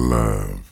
Love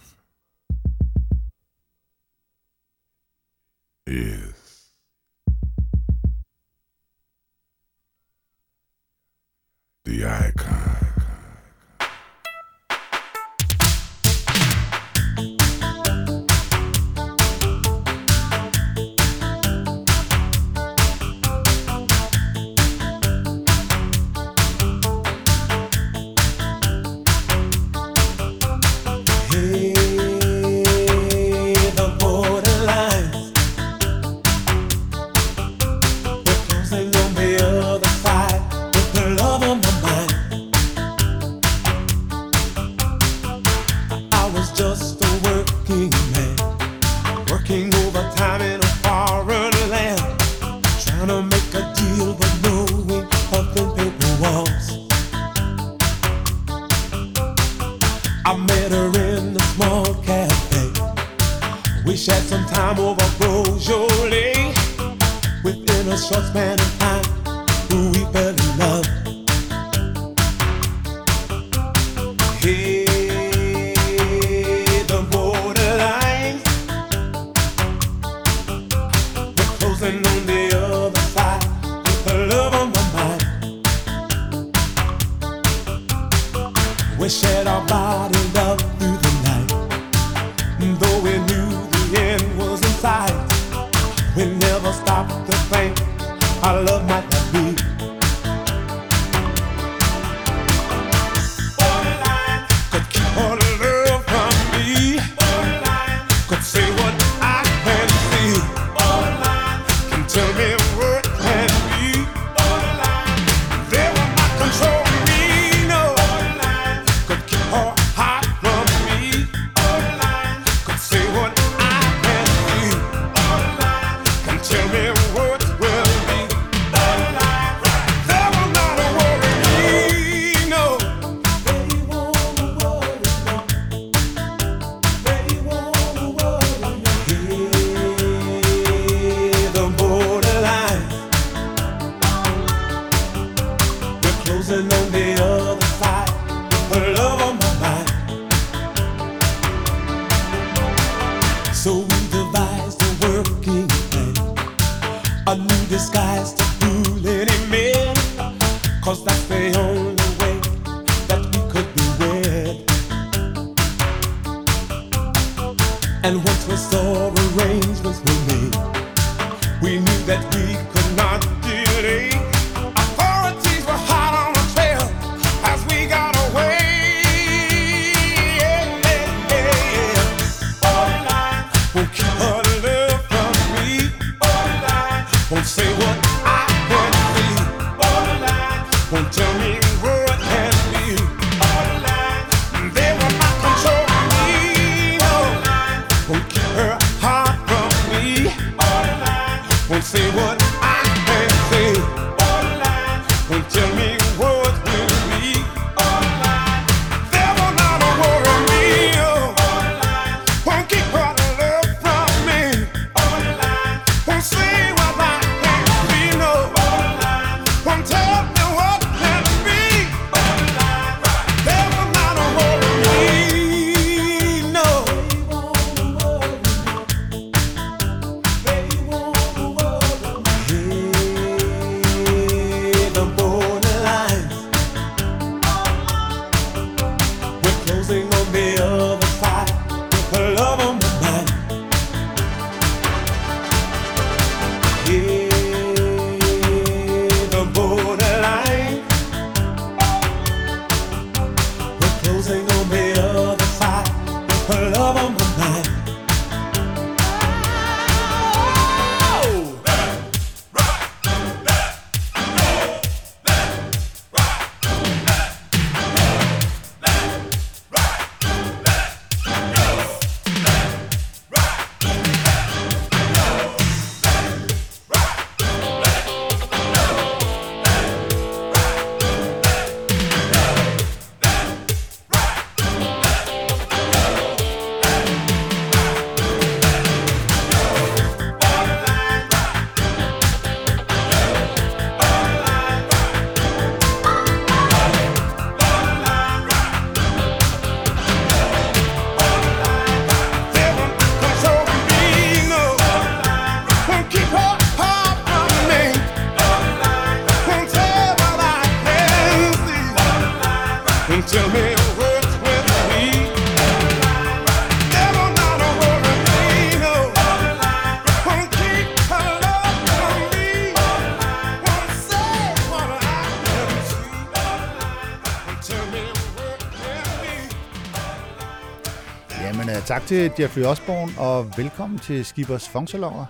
tak til Jeffrey Osborne, og velkommen til Skibers Fongsalonger,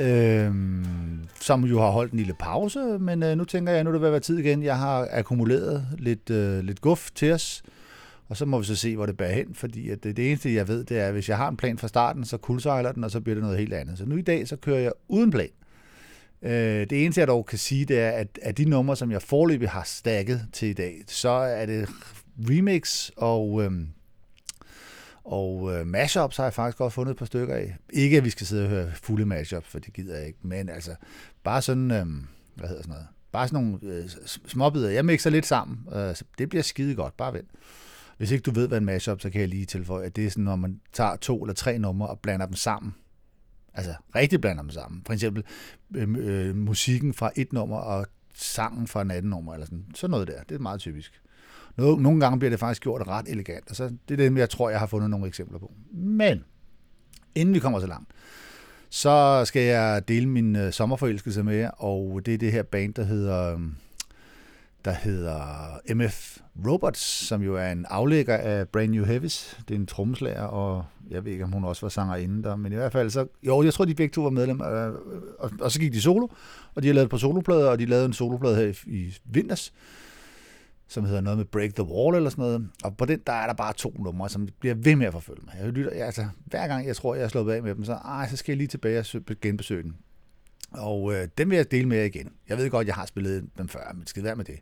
øh, som jo har holdt en lille pause, men øh, nu tænker jeg, nu er det ved at være tid igen. Jeg har akkumuleret lidt, øh, lidt guf til os, og så må vi så se, hvor det bærer hen, fordi at det, det eneste, jeg ved, det er, at hvis jeg har en plan fra starten, så kulsejler den, og så bliver det noget helt andet. Så nu i dag, så kører jeg uden plan. Øh, det eneste, jeg dog kan sige, det er, at af de numre, som jeg forløbig har stakket til i dag, så er det remix og... Øh, og øh, mashups har jeg faktisk også fundet et par stykker af. Ikke at vi skal sidde og høre fulde mashups, for det gider jeg ikke. Men altså, bare sådan, øh, hvad hedder sådan noget? Bare sådan nogle øh, småbider. Jeg mixer lidt sammen. Øh, det bliver skide godt. Bare vent. Hvis ikke du ved, hvad en mashup, så kan jeg lige tilføje, at det er sådan, når man tager to eller tre numre og blander dem sammen. Altså, rigtig blander dem sammen. For eksempel øh, øh, musikken fra et nummer og sangen fra en anden nummer, eller sådan. Sådan noget der. Det er meget typisk. Nogle gange bliver det faktisk gjort ret elegant, og så det er det, jeg tror, jeg har fundet nogle eksempler på. Men, inden vi kommer så langt, så skal jeg dele min øh, sommerforelskelse med jer, og det er det her band, der hedder, øhm, der hedder MF Robots, som jo er en aflægger af Brand New Heavies. Det er en trommeslager, og jeg ved ikke, om hun også var sanger inden der, men i hvert fald så, jo, jeg tror, de begge to var medlem, øh, og, og, så gik de solo, og de har lavet et par soloplader, og de lavede en soloplade her i, i vinters, som hedder noget med Break the Wall eller sådan noget. Og på den, der er der bare to numre, som bliver ved med at forfølge mig. Jeg lytter, altså, hver gang jeg tror, jeg er slået af med dem, så, ej, så skal jeg lige tilbage og genbesøge den. Og øh, den vil jeg dele med jer igen. Jeg ved godt, jeg har spillet dem før, men det skal være med det.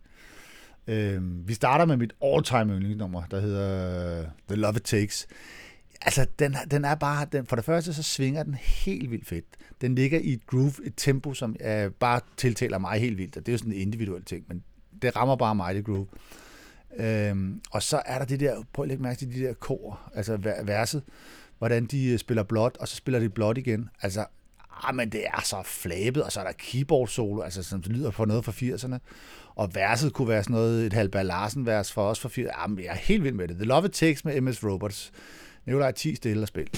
Øh, vi starter med mit all-time yndlingsnummer, der hedder øh, The Love It Takes. Altså, den, den er bare, den, for det første så svinger den helt vildt fedt. Den ligger i et groove, et tempo, som øh, bare tiltaler mig helt vildt, og det er jo sådan en individuel ting, men det rammer bare mig, det groove. Øhm, og så er der det der, prøv at lægge mærke til de der kor, altså verset, hvordan de øh, spiller blot, og så spiller de blot igen. Altså, ah, men det er så flabet, og så er der keyboard solo, altså som lyder på noget fra 80'erne. Og verset kunne være sådan noget, et Halber Larsen vers for os fra 80'erne. Ah, men jeg er helt vild med det. The Love It Takes med MS Robots. Nikolaj 10 stille og spil.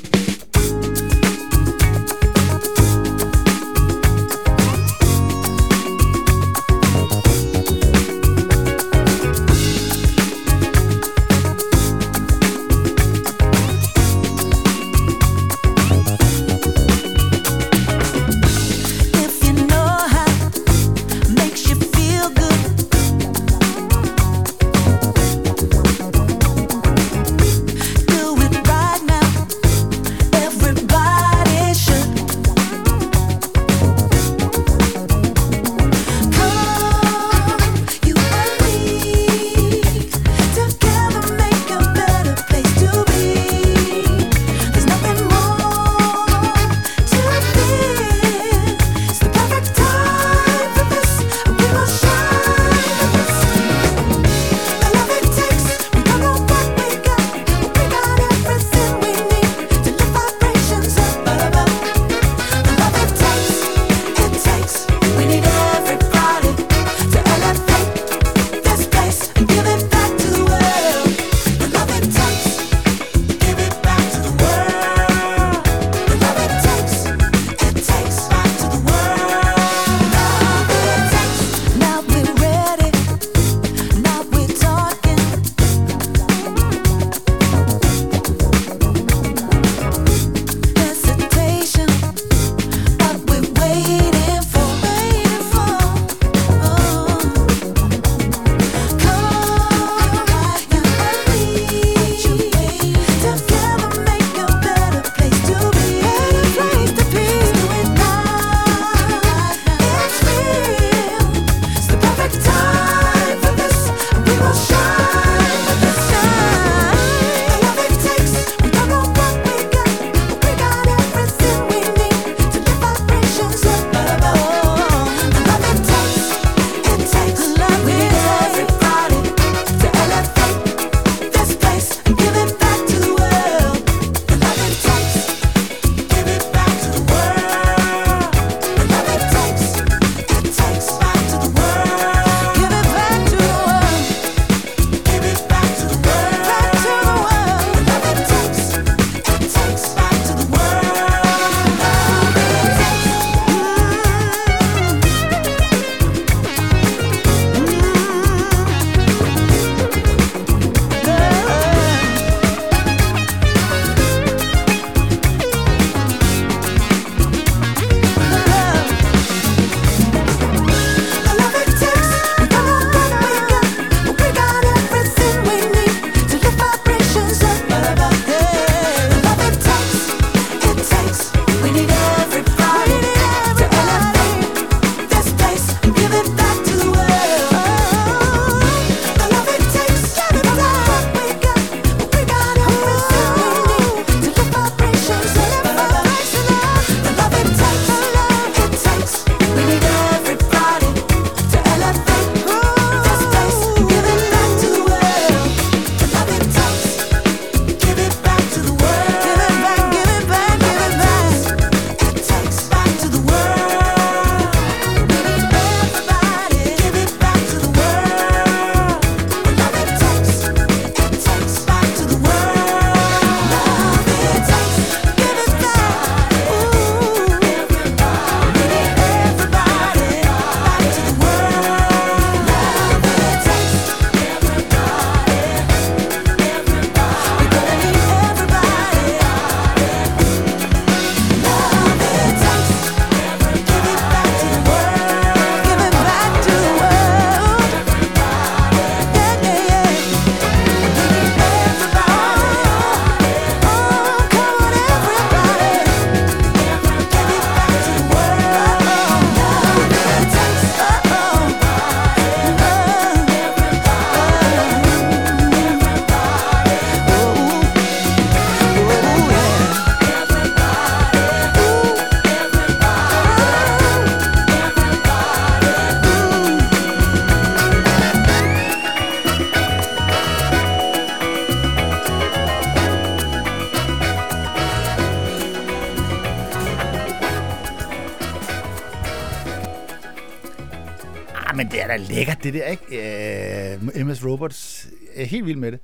Det der, ikke? Øh, uh, MS Robots, jeg er helt vild med det.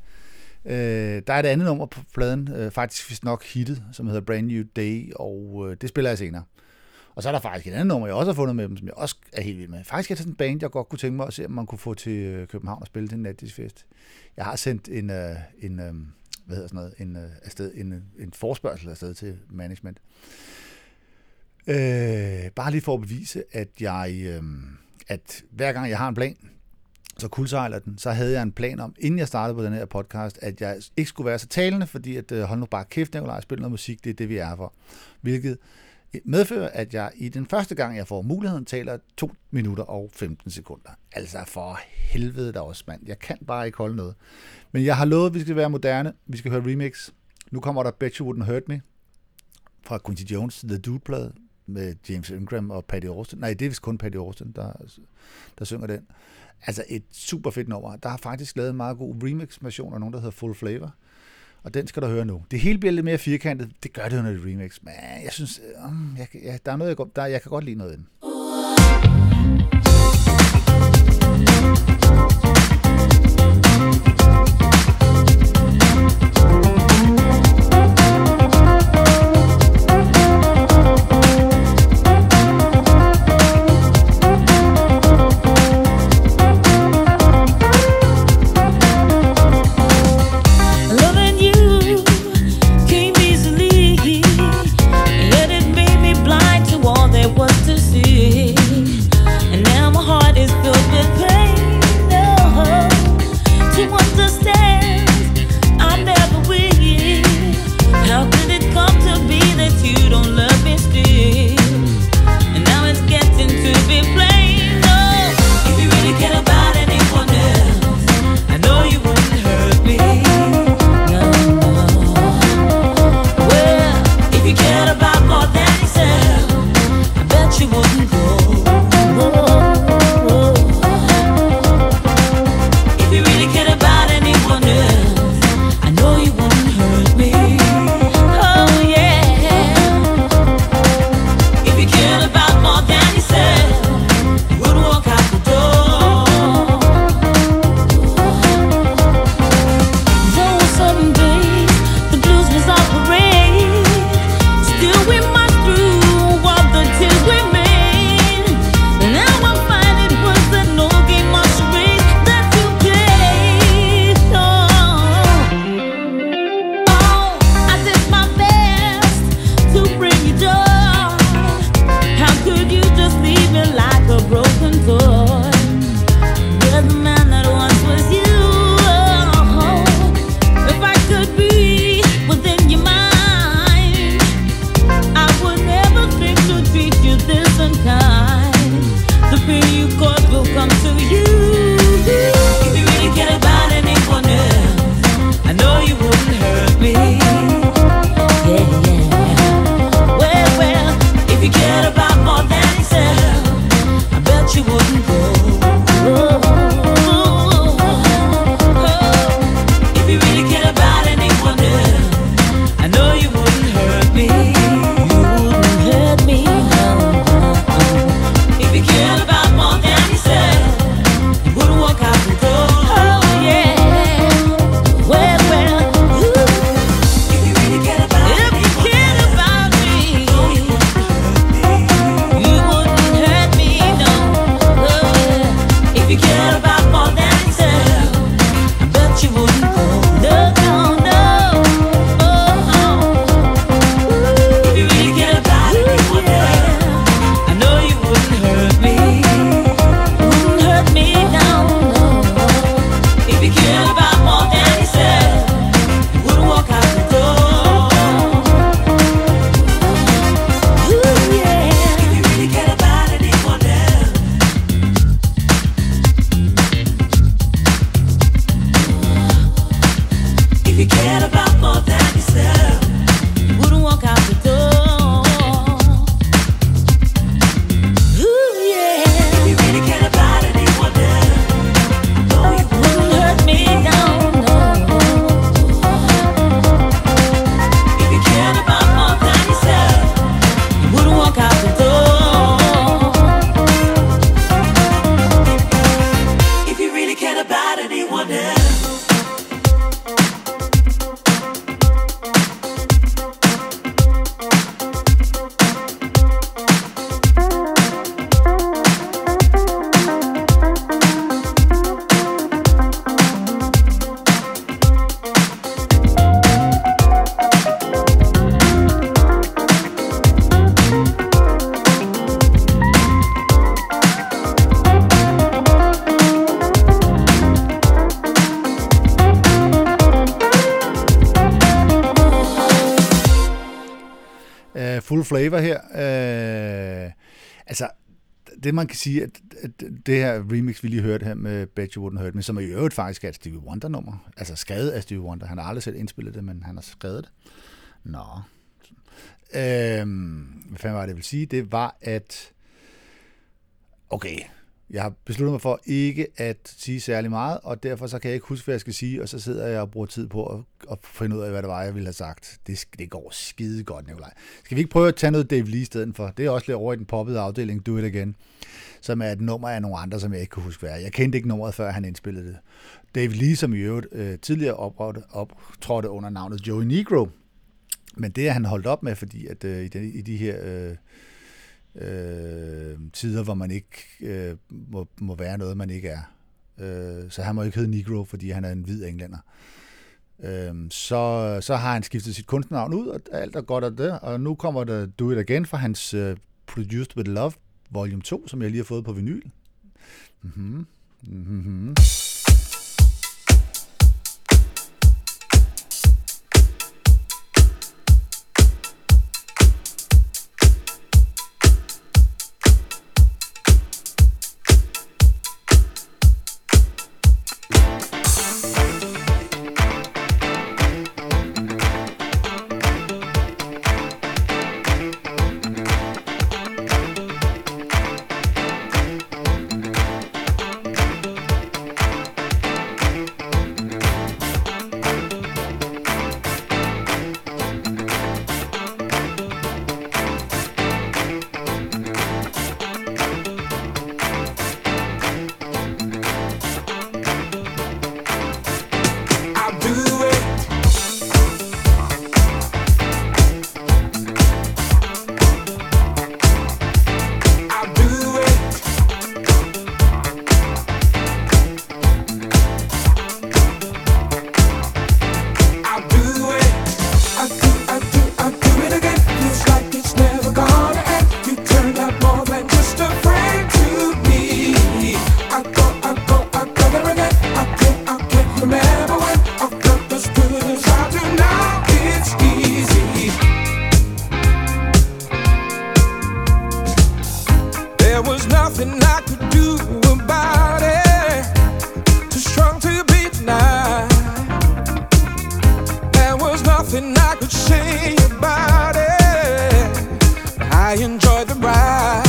Uh, der er et andet nummer på pladen, uh, faktisk nok hittet, som hedder Brand New Day, og uh, det spiller jeg senere. Og så er der faktisk et andet nummer, jeg også har fundet med dem, som jeg også er helt vild med. Faktisk er det sådan en band, jeg godt kunne tænke mig at se, om man kunne få til København og spille til en nattisfest. Jeg har sendt en, uh, en uh, hvad hedder sådan noget, en, uh, afsted, en, en forspørgsel afsted til management. Øh, bare lige for at bevise, at jeg, øh, at hver gang jeg har en plan, så kuldsejler den, så havde jeg en plan om, inden jeg startede på den her podcast, at jeg ikke skulle være så talende, fordi at, øh, hold nu bare kæft, Nicolaj, spil noget musik, det er det, vi er for. Hvilket øh, medfører, at jeg i den første gang, jeg får muligheden, taler 2 minutter og 15 sekunder. Altså for helvede da også, mand. Jeg kan bare ikke holde noget. Men jeg har lovet, at vi skal være moderne. Vi skal høre remix. Nu kommer der Bet You Wouldn't Hurt Me fra Quincy Jones, The Dude-plade med James Ingram og Patty Austin. Nej, det er vist kun Patty Austin, der, der synger den. Altså et super fedt nummer. Der har faktisk lavet en meget god remix-version af nogen, der hedder Full Flavor. Og den skal du høre nu. Det hele bliver lidt mere firkantet. Det gør det jo, når det remix. Men jeg synes, um, jeg, jeg, der er noget, jeg, der, jeg kan godt lide noget af den. Loving full flavor her. Øh, altså, det man kan sige, at, at det her remix, vi lige hørte her med Bet You Wouldn't Hurt men som i øvrigt faktisk er et Stevie Wonder-nummer, altså skrevet af Stevie Wonder. Han har aldrig selv indspillet det, men han har skrevet det. Nå. Øhm, hvad fanden var det, jeg vil sige? Det var, at... Okay, jeg har besluttet mig for ikke at sige særlig meget, og derfor så kan jeg ikke huske, hvad jeg skal sige, og så sidder jeg og bruger tid på at, at finde ud af, hvad det var, jeg ville have sagt. Det, det går skide godt, Nikolaj. Skal vi ikke prøve at tage noget Dave Lee i stedet for? Det er også lidt over i den poppede afdeling, Do It Again, som er et nummer af nogle andre, som jeg ikke kan huske, hvad. Jeg kendte ikke nummeret, før han indspillede det. Dave Lee, som i øvrigt øh, tidligere optrådte, optrådte under navnet Joey Negro, men det er han holdt op med, fordi at øh, i, de, i de her... Øh, øh, tider, hvor man ikke øh, må, må være noget, man ikke er. Øh, så han må ikke hedde Negro, fordi han er en hvid englænder. Øh, så, så har han skiftet sit kunstnernavn ud, og alt er godt af det. Og nu kommer der Do It Again fra hans øh, Produced With Love, volume 2, som jeg lige har fået på vinyl. Mm-hmm. Mm-hmm. I enjoyed the ride.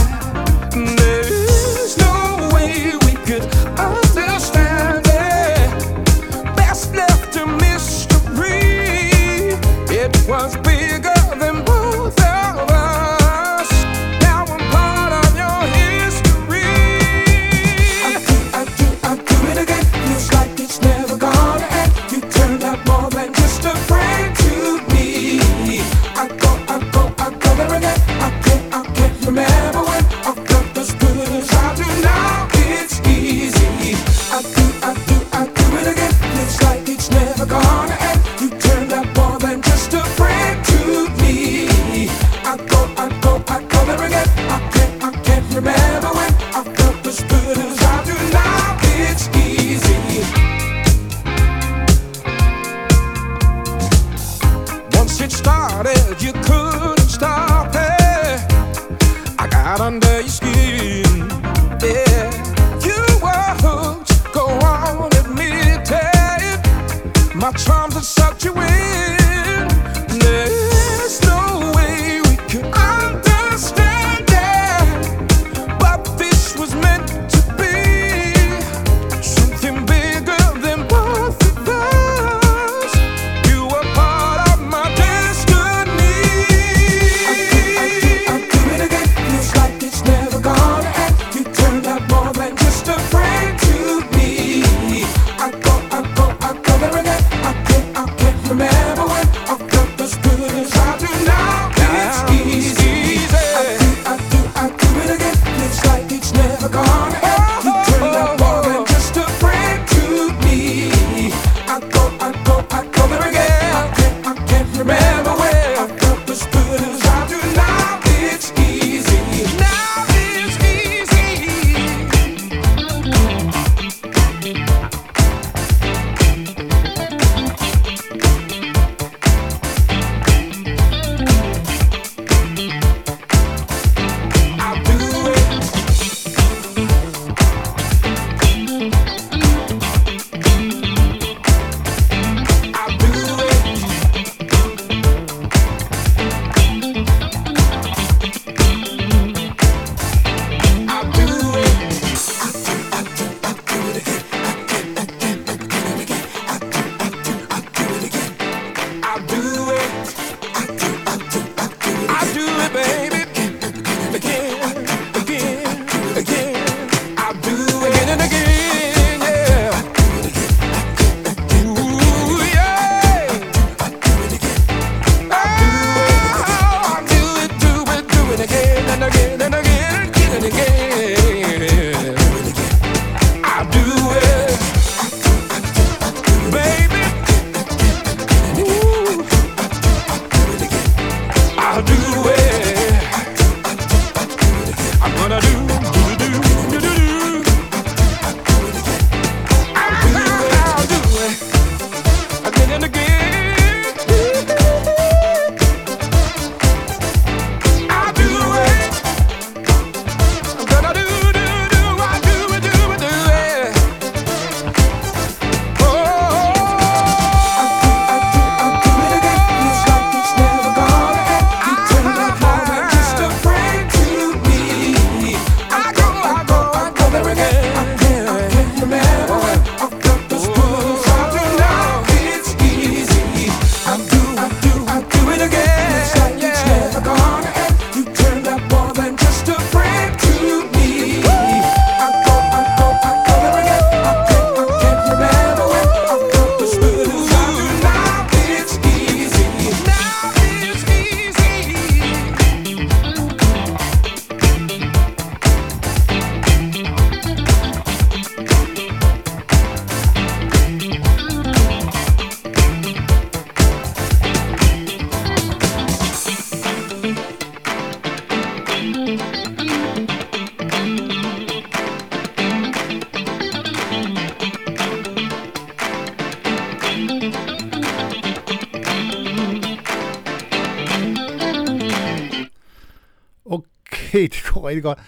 Rigtig godt.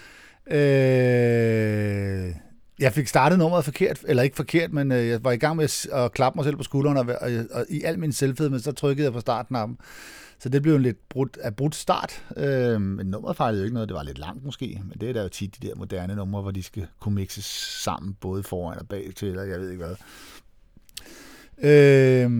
Øh, jeg fik startet nummeret forkert, eller ikke forkert, men øh, jeg var i gang med at, at klappe mig selv på skulderen, og, og, og i al min selvfed, så trykkede jeg på startknappen. Så det blev en lidt brudt, af brudt start. Øh, men nummeret fejlede jo ikke noget, det var lidt langt måske, men det er der jo tit de der moderne numre, hvor de skal kunne mixes sammen, både foran og bag til, eller jeg ved ikke hvad. Øh,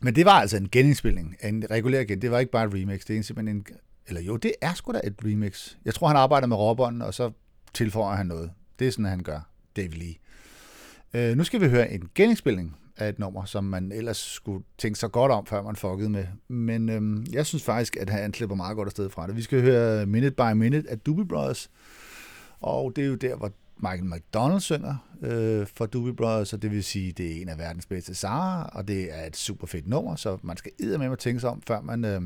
men det var altså en genindspilning, en regulær gen. Det var ikke bare et remix, det er simpelthen en... Eller jo, det er sgu da et remix. Jeg tror, han arbejder med råbånden, og så tilføjer han noget. Det er sådan, han gør, David Lee. Øh, nu skal vi høre en genindspilning af et nummer, som man ellers skulle tænke sig godt om, før man fuckede med. Men øhm, jeg synes faktisk, at han slipper meget godt afsted fra det. Vi skal høre Minute by Minute af Doobie Brothers, og det er jo der, hvor Michael McDonald synger øh, for Doobie Brothers, og det vil sige, det er en af verdens bedste sanger, og det er et super fedt nummer, så man skal med at tænke sig om, før man, øh,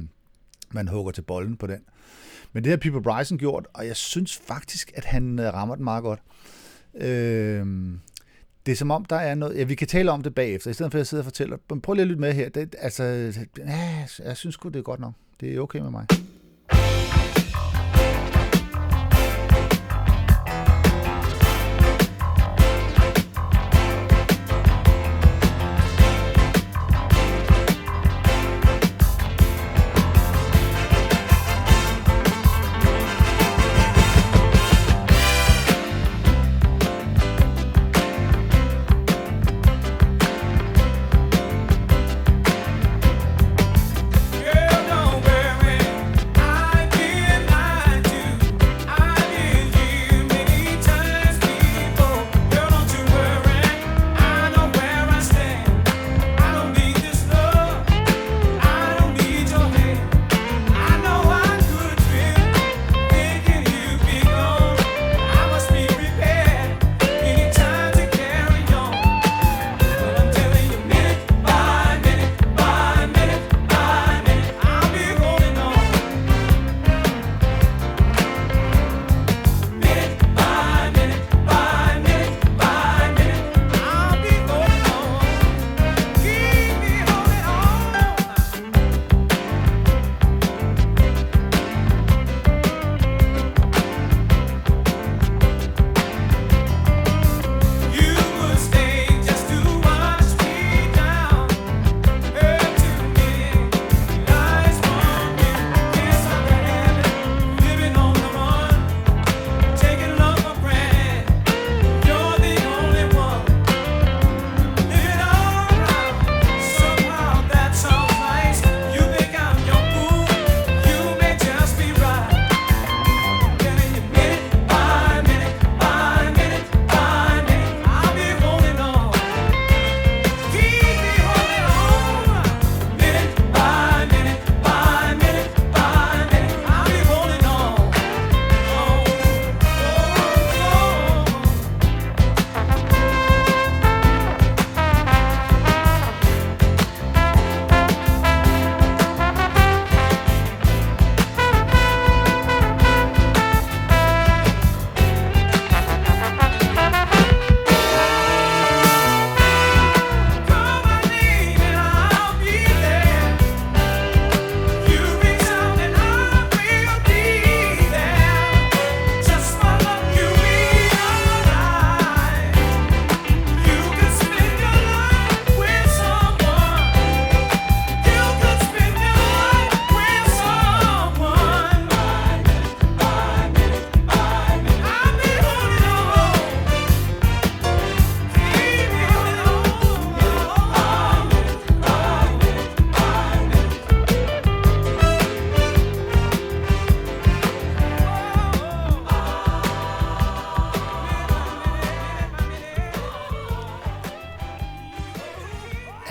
man hugger til bolden på den. Men det har People Bryson gjort, og jeg synes faktisk, at han øh, rammer den meget godt. Øh, det er som om, der er noget... Ja, vi kan tale om det bagefter, i stedet for at jeg sidder og fortæller. Men prøv lige at lytte med her. Det, altså, ja, jeg synes godt det er godt nok. Det er okay med mig.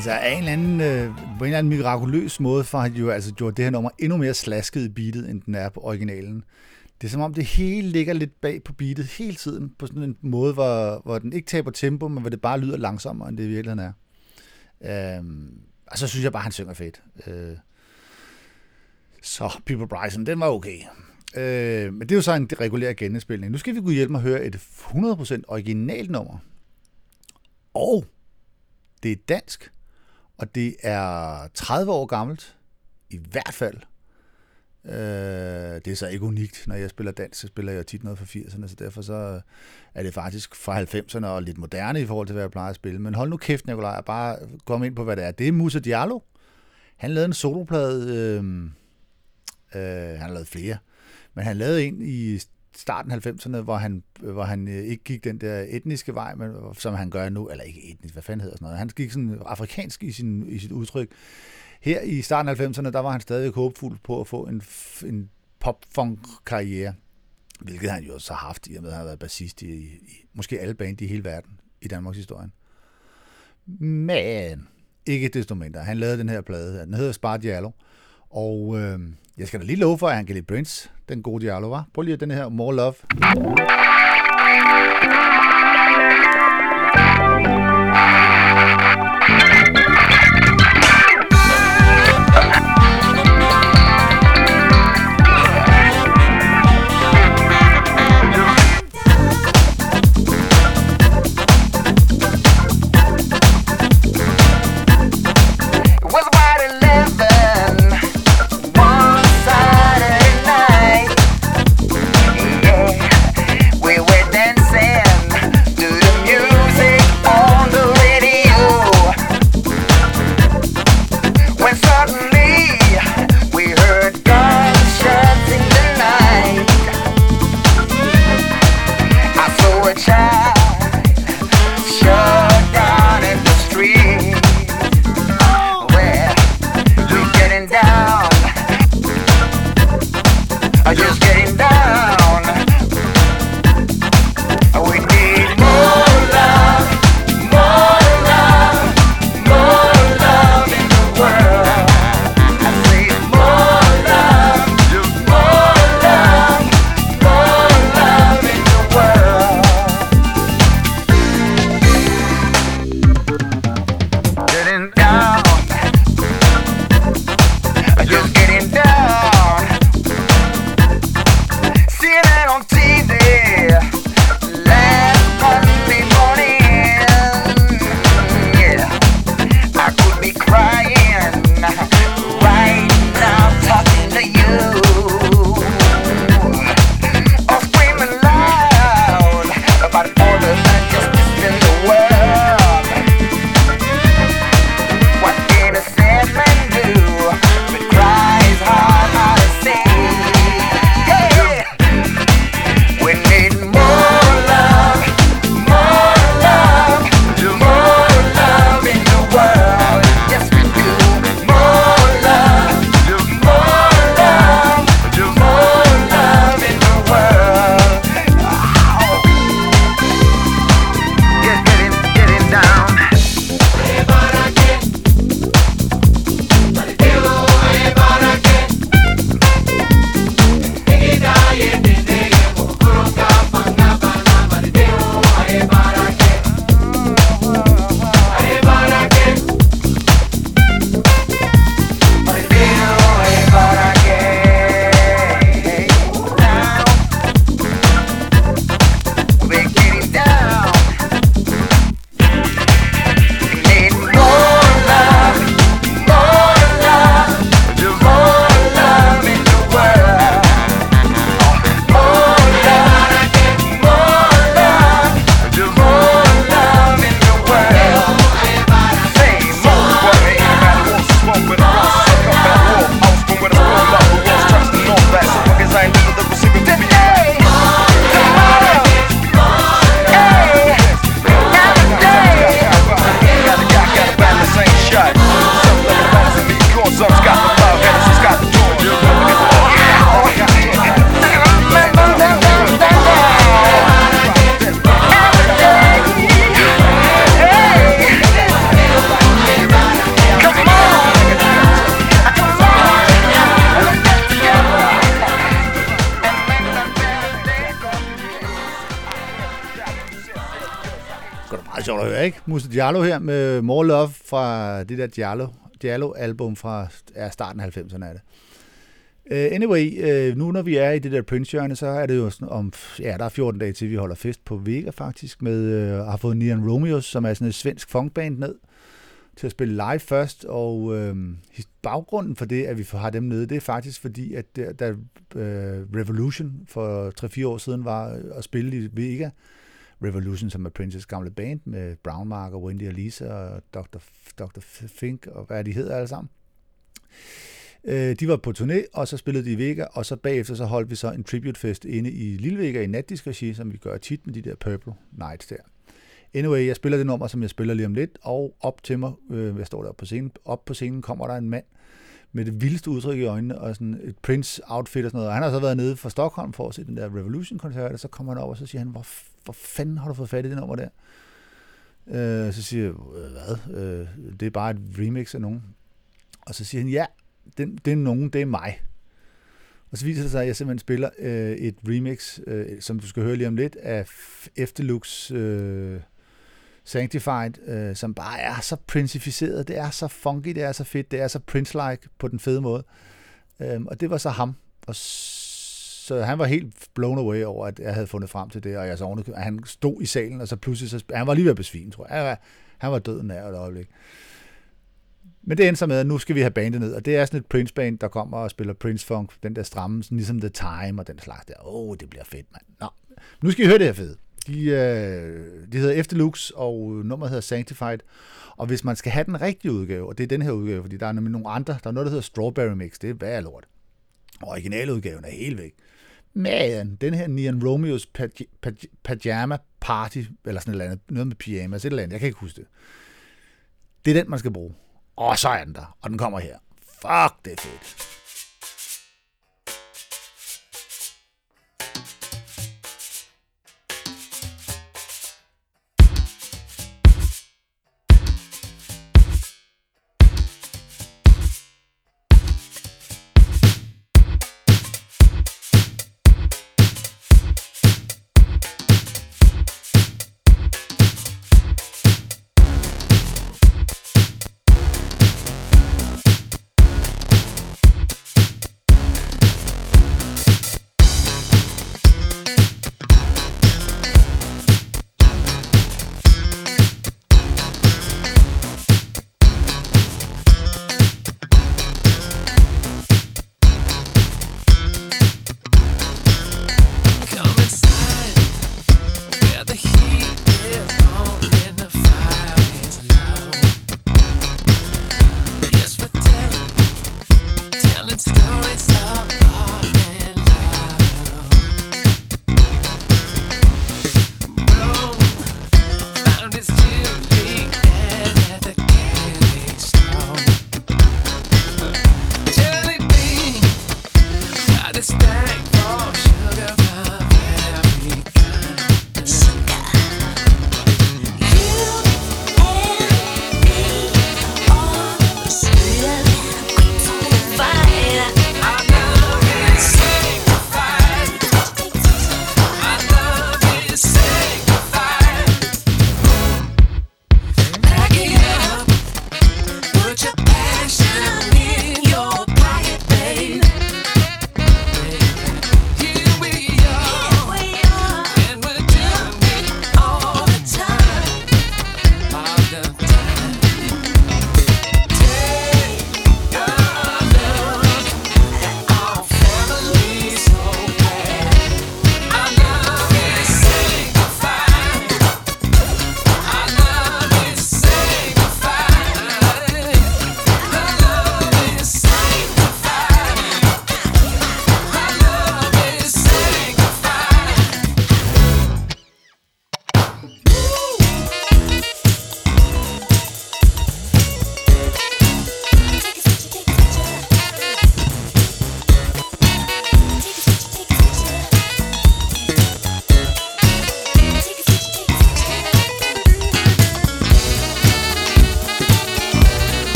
Altså af en eller anden, øh, på en eller anden mirakuløs måde, for han jo altså gjort det her nummer endnu mere slasket i beatet, end den er på originalen. Det er som om det hele ligger lidt bag på beatet hele tiden, på sådan en måde, hvor, hvor den ikke taber tempo, men hvor det bare lyder langsommere, end det i virkeligheden er. Øhm, og så synes jeg bare, han synger fedt. Øh, så People Bryson, den var okay. Øh, men det er jo så en regulær genindspilning. Nu skal vi kunne hjælpe mig at høre et 100% originalt nummer. Og det er dansk, og det er 30 år gammelt, i hvert fald. Øh, det er så ikke unikt. Når jeg spiller dans, så spiller jeg tit noget fra 80'erne, så derfor så er det faktisk fra 90'erne og lidt moderne i forhold til, hvad jeg plejer at spille. Men hold nu kæft, Nikolaj, og bare kom ind på, hvad det er. Det er Musa Diallo. Han lavede en soloplade, øh, øh, han har lavet flere, men han lavede en i starten af 90'erne, hvor han, hvor han øh, ikke gik den der etniske vej, men, øh, som han gør nu, eller ikke etnisk, hvad fanden hedder sådan noget. Han gik sådan afrikansk i, sin, i sit udtryk. Her i starten af 90'erne, der var han stadig håbfuld på at få en, en pop-funk-karriere, hvilket han jo så har haft, i og med at han har været bassist i, i måske alle band i hele verden, i Danmarks historie. Men ikke desto mindre. Han lavede den her plade. Den hedder Spar Diallo. Og øh, jeg skal da lige love for, at han kan lide Prince, den gode Diallo, var. Prøv lige den her More Love. Høre, Diallo her med More Love fra det der Diallo, Diallo-album fra er starten af 90'erne er det. Uh, anyway, uh, nu når vi er i det der Prince-hjørne, så er det jo sådan om, ja, der er 14 dage til, vi holder fest på Vega faktisk, med, uh, har fået Nian Romeos, som er sådan et svensk funkband ned, til at spille live først, og øh, baggrunden for det, at vi har dem nede, det er faktisk fordi, at der, da øh, Revolution for 3-4 år siden var at spille i Vega, Revolution, som er Princess gamle band, med Brown Mark og Wendy og Lisa og Dr. F- Dr. Fink, og hvad de hedder alle sammen. Øh, de var på turné, og så spillede de i Vega, og så bagefter så holdt vi så en tributefest inde i Lille Vega i natdisk regi, som vi gør tit med de der Purple Nights der. Anyway, jeg spiller det nummer, som jeg spiller lige om lidt, og op til mig, øh, jeg står der på scenen, op på scenen kommer der en mand med det vildeste udtryk i øjnene, og sådan et Prince-outfit og sådan noget. Og han har så været nede fra Stockholm for at se den der Revolution-koncert, og så kommer han op, og så siger han, hvor, hvor fanden har du fået fat i det nummer der? Øh, så siger jeg, øh, hvad? Øh, det er bare et remix af nogen. Og så siger han, ja, den, det er nogen, det er mig. Og så viser det sig, at jeg simpelthen spiller øh, et remix, øh, som du skal høre lige om lidt, af Efterlux øh, Sanctified, øh, som bare er så princificeret. Det er så funky, det er så fedt, det er så Prince-like på den fede måde. Øh, og det var så ham. Og så han var helt blown away over, at jeg havde fundet frem til det, og jeg så oven, han stod i salen, og så pludselig, så, han var lige ved at besvime, tror jeg. Han var, han var døden nær et øjeblik. Men det endte så med, at nu skal vi have bandet ned, og det er sådan et Prince-band, der kommer og spiller Prince-funk, den der stramme, sådan ligesom The Time og den slags der. Åh, oh, det bliver fedt, mand. Nå, nu skal I høre det her fede. De, øh, de hedder Efterlux, og nummeret hedder Sanctified. Og hvis man skal have den rigtige udgave, og det er den her udgave, fordi der er nemlig nogle andre, der er noget, der hedder Strawberry Mix, det er værd lort. Originaludgaven er helt væk. Men den her Neon Romeos paj- paj- Pajama Party, eller sådan et eller andet, noget med pyjamas, et eller andet, jeg kan ikke huske det. Det er den, man skal bruge. Og så er den der, og den kommer her. Fuck, det er fedt.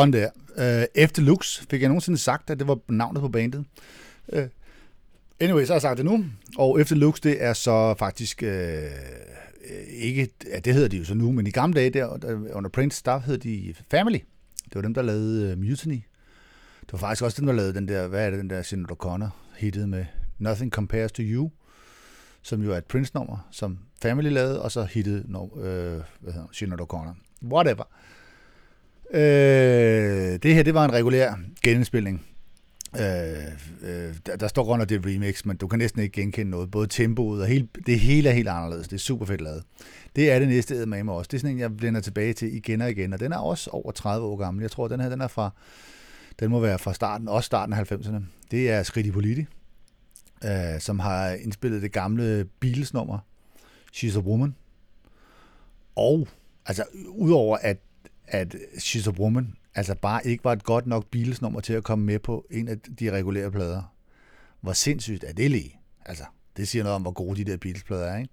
Sådan der. Øh, Efter Lux fik jeg nogensinde sagt, at det var navnet på bandet. Øh, anyway, så har jeg sagt det nu. Og Efter Lux, det er så faktisk øh, øh, ikke... Ja, det hedder de jo så nu, men i gamle dage der, under Prince, der hed de Family. Det var dem, der lavede uh, Mutiny. Det var faktisk også dem, der lavede den der, hvad er det, den der Sinead Connor hittede med Nothing Compares to You, som jo er et Prince-nummer, som Family lavede, og så hittede no, øh, hvad hedder, Sinead Whatever. Øh, det her, det var en regulær genindspilning. Øh, øh, der, der står godt, at det er remix, men du kan næsten ikke genkende noget. Både tempoet og hele, det hele er helt anderledes. Det er super fedt lavet. Det er det næste med mig også. Det er sådan en, jeg vender tilbage til igen og igen, og den er også over 30 år gammel. Jeg tror, den her den er fra, den må være fra starten, også starten af 90'erne. Det er Skritti Politi, øh, som har indspillet det gamle Beatles-nummer, She's a Woman. Og, altså, udover at, at She's a Woman, altså bare ikke var et godt nok Beatles-nummer til at komme med på en af de regulære plader. Hvor sindssygt er det lige? Altså, det siger noget om, hvor gode de der Beatles-plader er, ikke?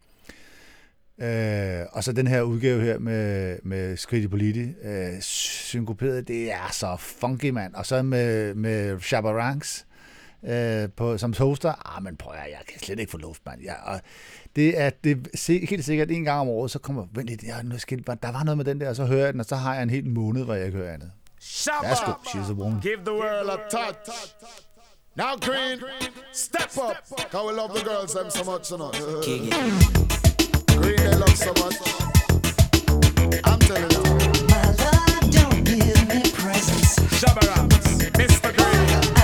Øh, og så den her udgave her med, med Skridt Politi, øh, synkoperet, det er så funky, mand. Og så med, med Shabba Ranks øh, på, som toaster. Ah, men prøv at, jeg kan slet ikke få luft, mand. Jeg, og det er det, se, helt sikkert en gang om året, så kommer, vent lidt, jeg, nu skal, der var noget med den der, og så hører jeg den, og så har jeg en hel måned, hvor jeg ikke hører andet. Værsgo, she's a woman. Give the world a touch. Now, Green, step up. Cause we love the girls them so much, you know. Green, they love so much. I'm telling you. My love don't give me presents. Shabba Mr. Green.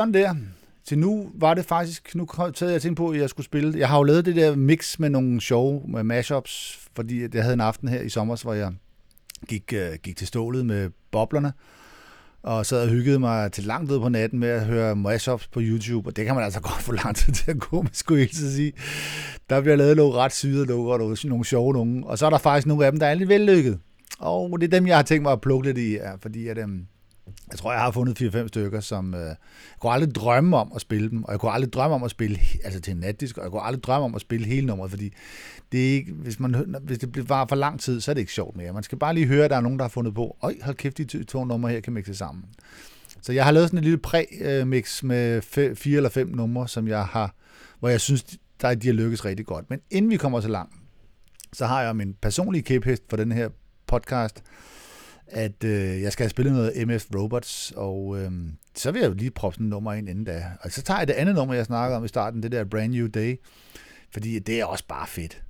Sådan der. Til nu var det faktisk, nu kom- taget jeg tænkt på, at jeg skulle spille. Jeg har jo lavet det der mix med nogle show med mashups, fordi jeg havde en aften her i sommer, hvor jeg gik, øh, gik til stålet med boblerne, og sad og hyggede mig til langt ud på natten med at høre mashups på YouTube, og det kan man altså godt få lang tid til at gå med, skulle jeg hilse sige. Der bliver lavet nogle ret syde nogle, og nogle, nogle sjove nogen, og så er der faktisk nogle af dem, der er lidt vellykket. Og det er dem, jeg har tænkt mig at plukke lidt i, ja, fordi at, øhm, jeg tror, jeg har fundet 4-5 stykker, som øh, jeg kunne aldrig drømme om at spille dem, og jeg kunne aldrig drømme om at spille altså til en natdisk, og jeg kunne aldrig drømme om at spille hele nummeret, fordi det er ikke, hvis, man, hvis det var for lang tid, så er det ikke sjovt mere. Man skal bare lige høre, at der er nogen, der har fundet på, øj, hold kæft, de to- to numre her kan mixe sammen. Så jeg har lavet sådan en lille præ-mix med fe- fire eller fem numre, som jeg har, hvor jeg synes, der de har lykkes rigtig godt. Men inden vi kommer så langt, så har jeg min personlige kæphest for den her podcast, at øh, jeg skal have spillet noget MF Robots, og øh, så vil jeg jo lige proppe sådan et nummer ind inden da. Og så tager jeg det andet nummer, jeg snakkede om i starten, det der Brand New Day, fordi det er også bare fedt.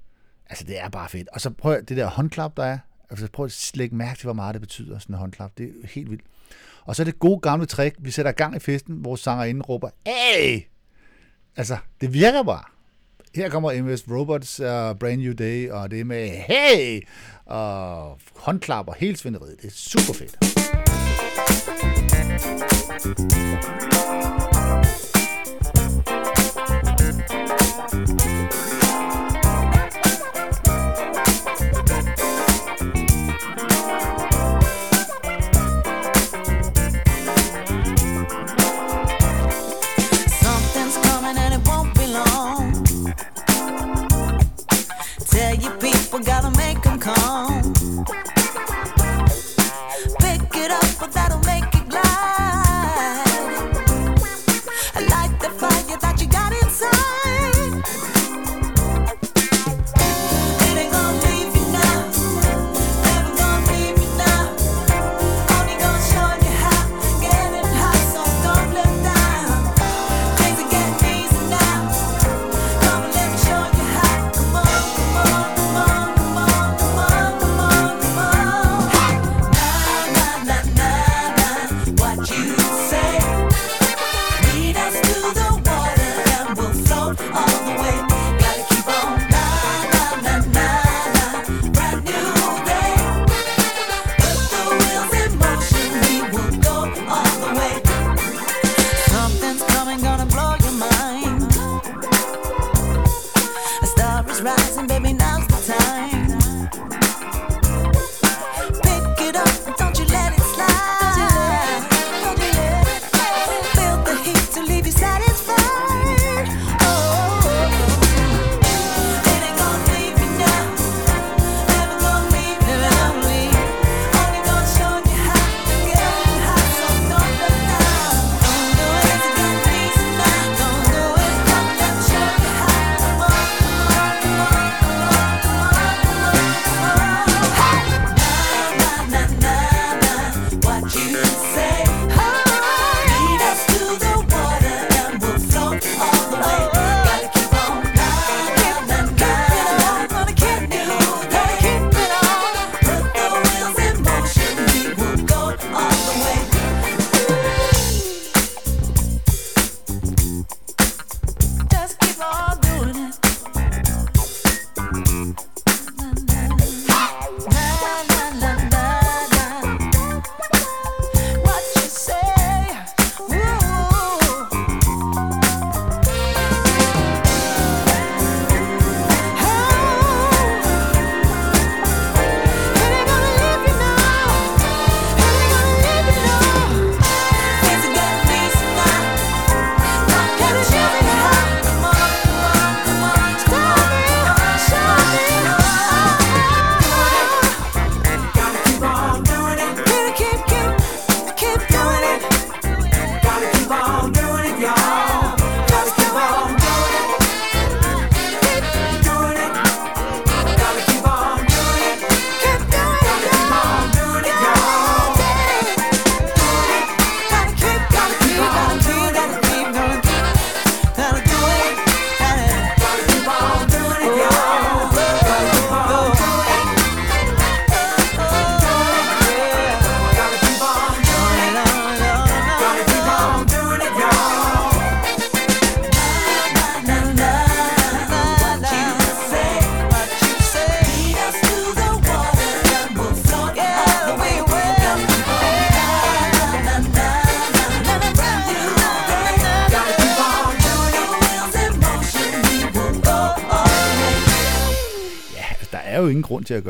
Altså, det er bare fedt. Og så prøv det der håndklap, der er. Altså, prøv at lægge mærke til, hvor meget det betyder, sådan en håndklap. Det er helt vildt. Og så er det gode gamle trick, vi sætter gang i festen, hvor sangerinde råber, hey! Altså, det virker bare. Her kommer MS Robots uh, Brand New Day, og det er med hey! Og håndklap og helt svinderiet. Det er super fedt. People, gotta make them come.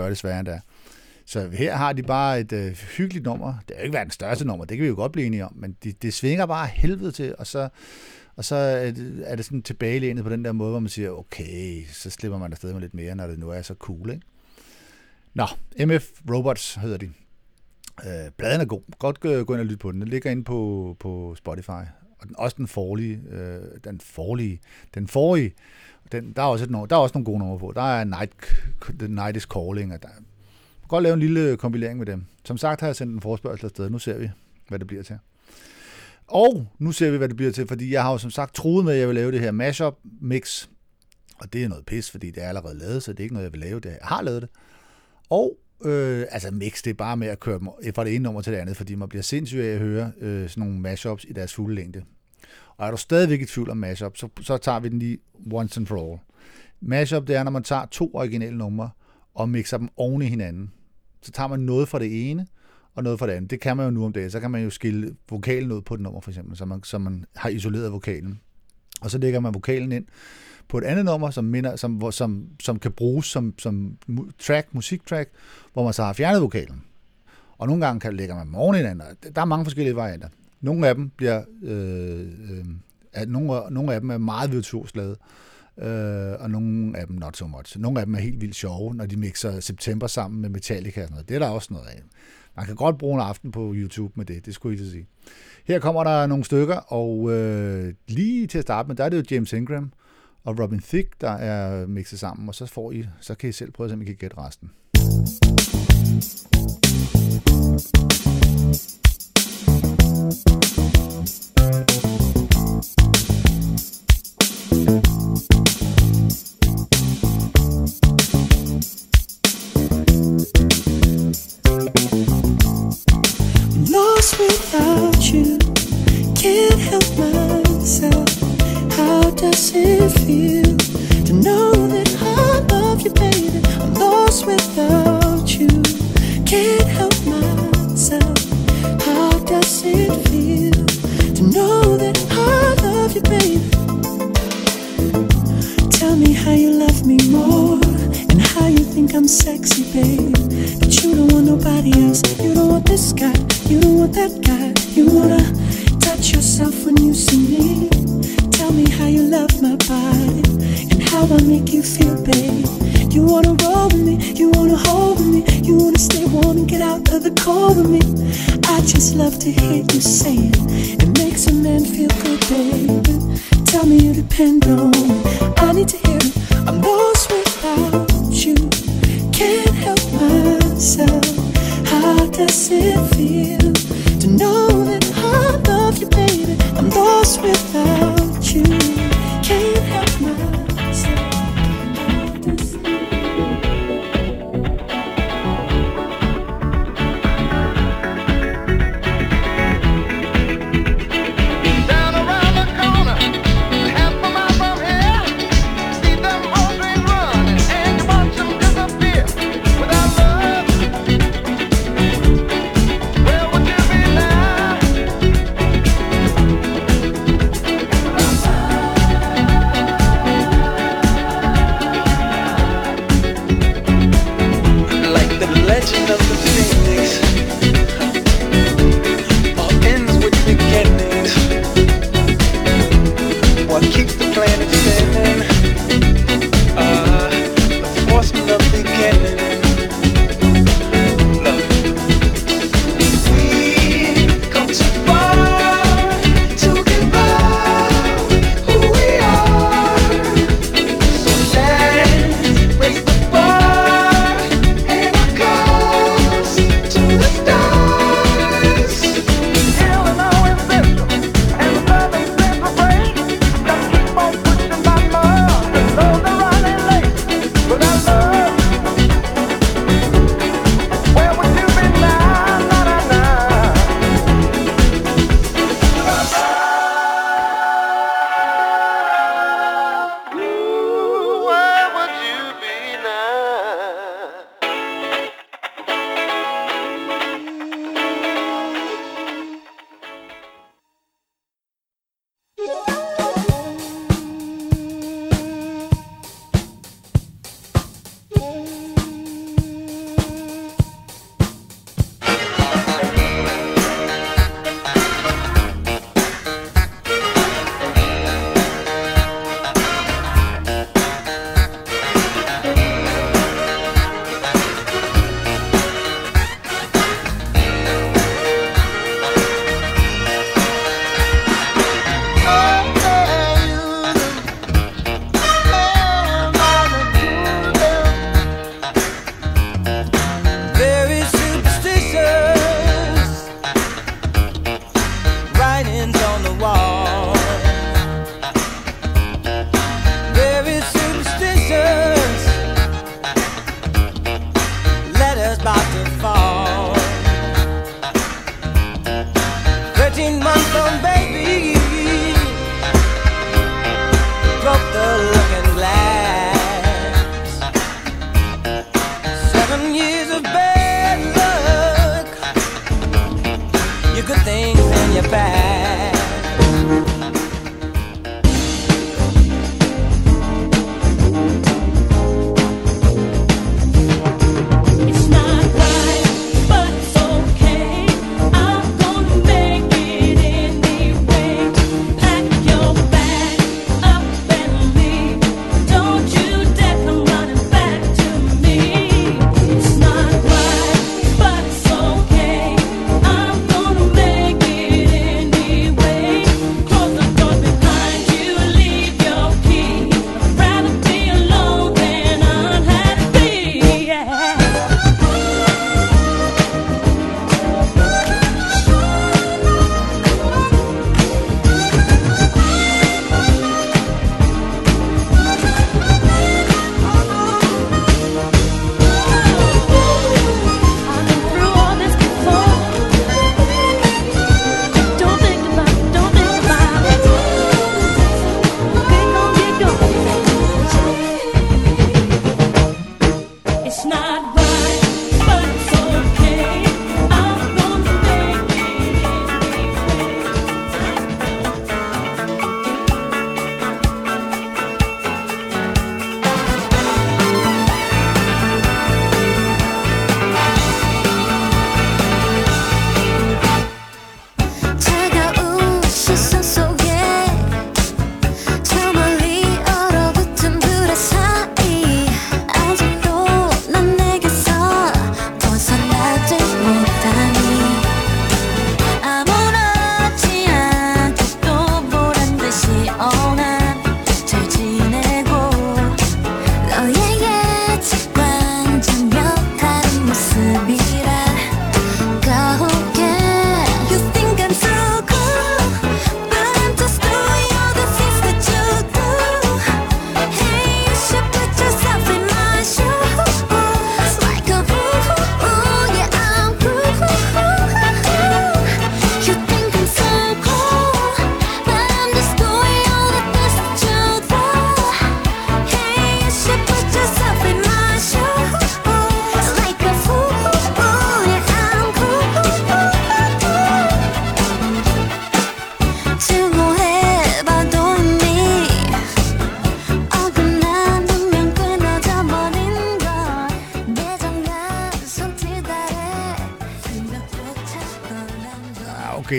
Gøre det sværere end det er. Så her har de bare et øh, hyggeligt nummer. Det er jo ikke verdens største nummer, det kan vi jo godt blive enige om, men det, det svinger bare helvede til, og så, og så er det, er det sådan tilbagelænet på den der måde, hvor man siger, okay, så slipper man afsted med lidt mere, når det nu er så cool, ikke? Nå, MF Robots hedder de. Øh, bladen er god. Godt gå, gå ind og lytte på den. Den ligger inde på, på Spotify. Og den, også den forlige, øh, den forlige, den forrige, den, der, er også et, der er også nogle gode numre på. Der er Night, The Night is Calling, og der man kan godt lave en lille kompilering med dem. Som sagt har jeg sendt en forspørgsel afsted. Nu ser vi, hvad det bliver til. Og nu ser vi, hvad det bliver til, fordi jeg har jo som sagt troet med, at jeg vil lave det her mashup mix. Og det er noget pis, fordi det er allerede lavet, så det er ikke noget, jeg vil lave. Det, jeg har lavet det. Og øh, altså mix, det er bare med at køre dem fra det ene nummer til det andet, fordi man bliver sindssyg af at høre øh, sådan nogle mashups i deres fulde længde. Og er du stadigvæk i tvivl om mashup, så, så tager vi den lige once and for all. Mashup, det er, når man tager to originale numre og mixer dem oven i hinanden. Så tager man noget fra det ene, og noget fra det andet. Det kan man jo nu om dagen. Så kan man jo skille vokalen ud på et nummer, for eksempel, så man, så man har isoleret vokalen. Og så lægger man vokalen ind på et andet nummer, som, minder, som, hvor- som, som kan bruges som, som track, musiktrack, hvor man så har fjernet vokalen. Og nogle gange kan lægger man dem oven i hinanden. Der er mange forskellige varianter. Nogle af dem bliver, øh, øh, at nogle, nogle af dem er meget virtuost lavet, øh, og nogle af dem not so much. Nogle af dem er helt vildt sjove, når de mixer September sammen med Metallica og sådan noget. Det er der også noget af. Man kan godt bruge en aften på YouTube med det, det skulle jeg lige sige. Her kommer der nogle stykker, og øh, lige til at starte med, der er det jo James Ingram og Robin Thicke, der er mixet sammen, og så får I, så kan I selv prøve at se, om I kan gætte resten. lost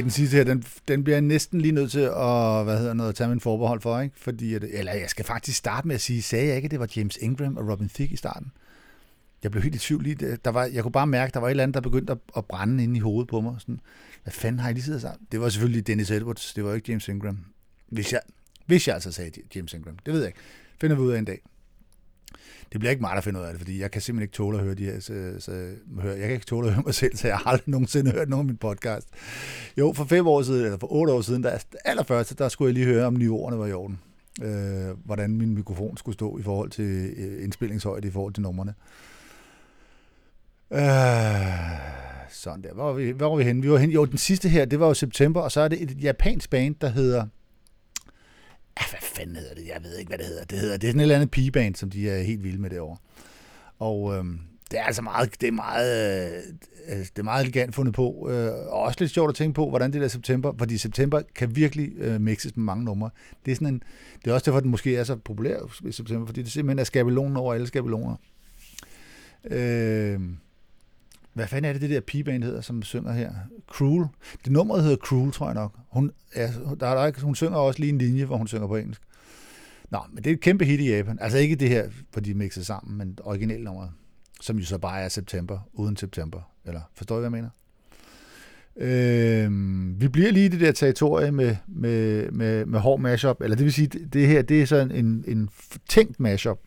Okay, den sidste her, den, den bliver jeg næsten lige nødt til at, hvad hedder noget, at tage min forbehold for, ikke? Fordi, at, eller jeg skal faktisk starte med at sige, sagde jeg ikke, at det var James Ingram og Robin Thicke i starten? Jeg blev helt i tvivl lige. Der var, jeg kunne bare mærke, der var et eller andet, der begyndte at, at brænde inde i hovedet på mig. Sådan, hvad fanden har I lige siddet sammen? Det var selvfølgelig Dennis Edwards, det var ikke James Ingram. Hvis jeg, hvis jeg altså sagde James Ingram. Det ved jeg ikke. Finder vi ud af en dag. Det bliver ikke mig, der finder ud af det, fordi jeg kan simpelthen ikke tåle at høre de her, så, så, høre, jeg kan ikke tåle at høre mig selv, så jeg har aldrig nogensinde hørt nogen af min podcast. Jo, for fem år siden, eller for otte år siden, der allerførst, der skulle jeg lige høre, om niveauerne var i orden. Øh, hvordan min mikrofon skulle stå i forhold til øh, indspillingshøjde, i forhold til numrene. Øh, sådan der. Hvor var, vi, hvor var vi henne? Vi var henne. Jo, den sidste her, det var jo september, og så er det et japansk band, der hedder... Hvad fanden hedder det? Jeg ved ikke, hvad det hedder. Det, hedder, det er sådan et eller andet pigeband, som de er helt vilde med derovre. Og øhm, det er altså meget, det er meget, øh, altså, det er meget elegant fundet på, øh, og også lidt sjovt at tænke på, hvordan det der september, fordi september kan virkelig øh, mixes med mange numre. Det er sådan en, det er også derfor, den måske er så populær i september, fordi det simpelthen er skabelonen over alle skabeloner. Øh, hvad fanden er det, det der pigeband hedder, som synger her? Cruel. Det nummeret hedder Cruel, tror jeg nok. Hun, ja, der er der ikke, hun synger også lige en linje, hvor hun synger på engelsk. Nå, men det er et kæmpe hit i Japan. Altså ikke det her, hvor de mixer sammen, men originalnummeret, som jo så bare er september, uden september. Eller forstår I, hvad jeg mener? Øh, vi bliver lige i det der territorie med, med, med, med hård mashup, eller det vil sige, det, det her, det er sådan en, en tænkt mashup,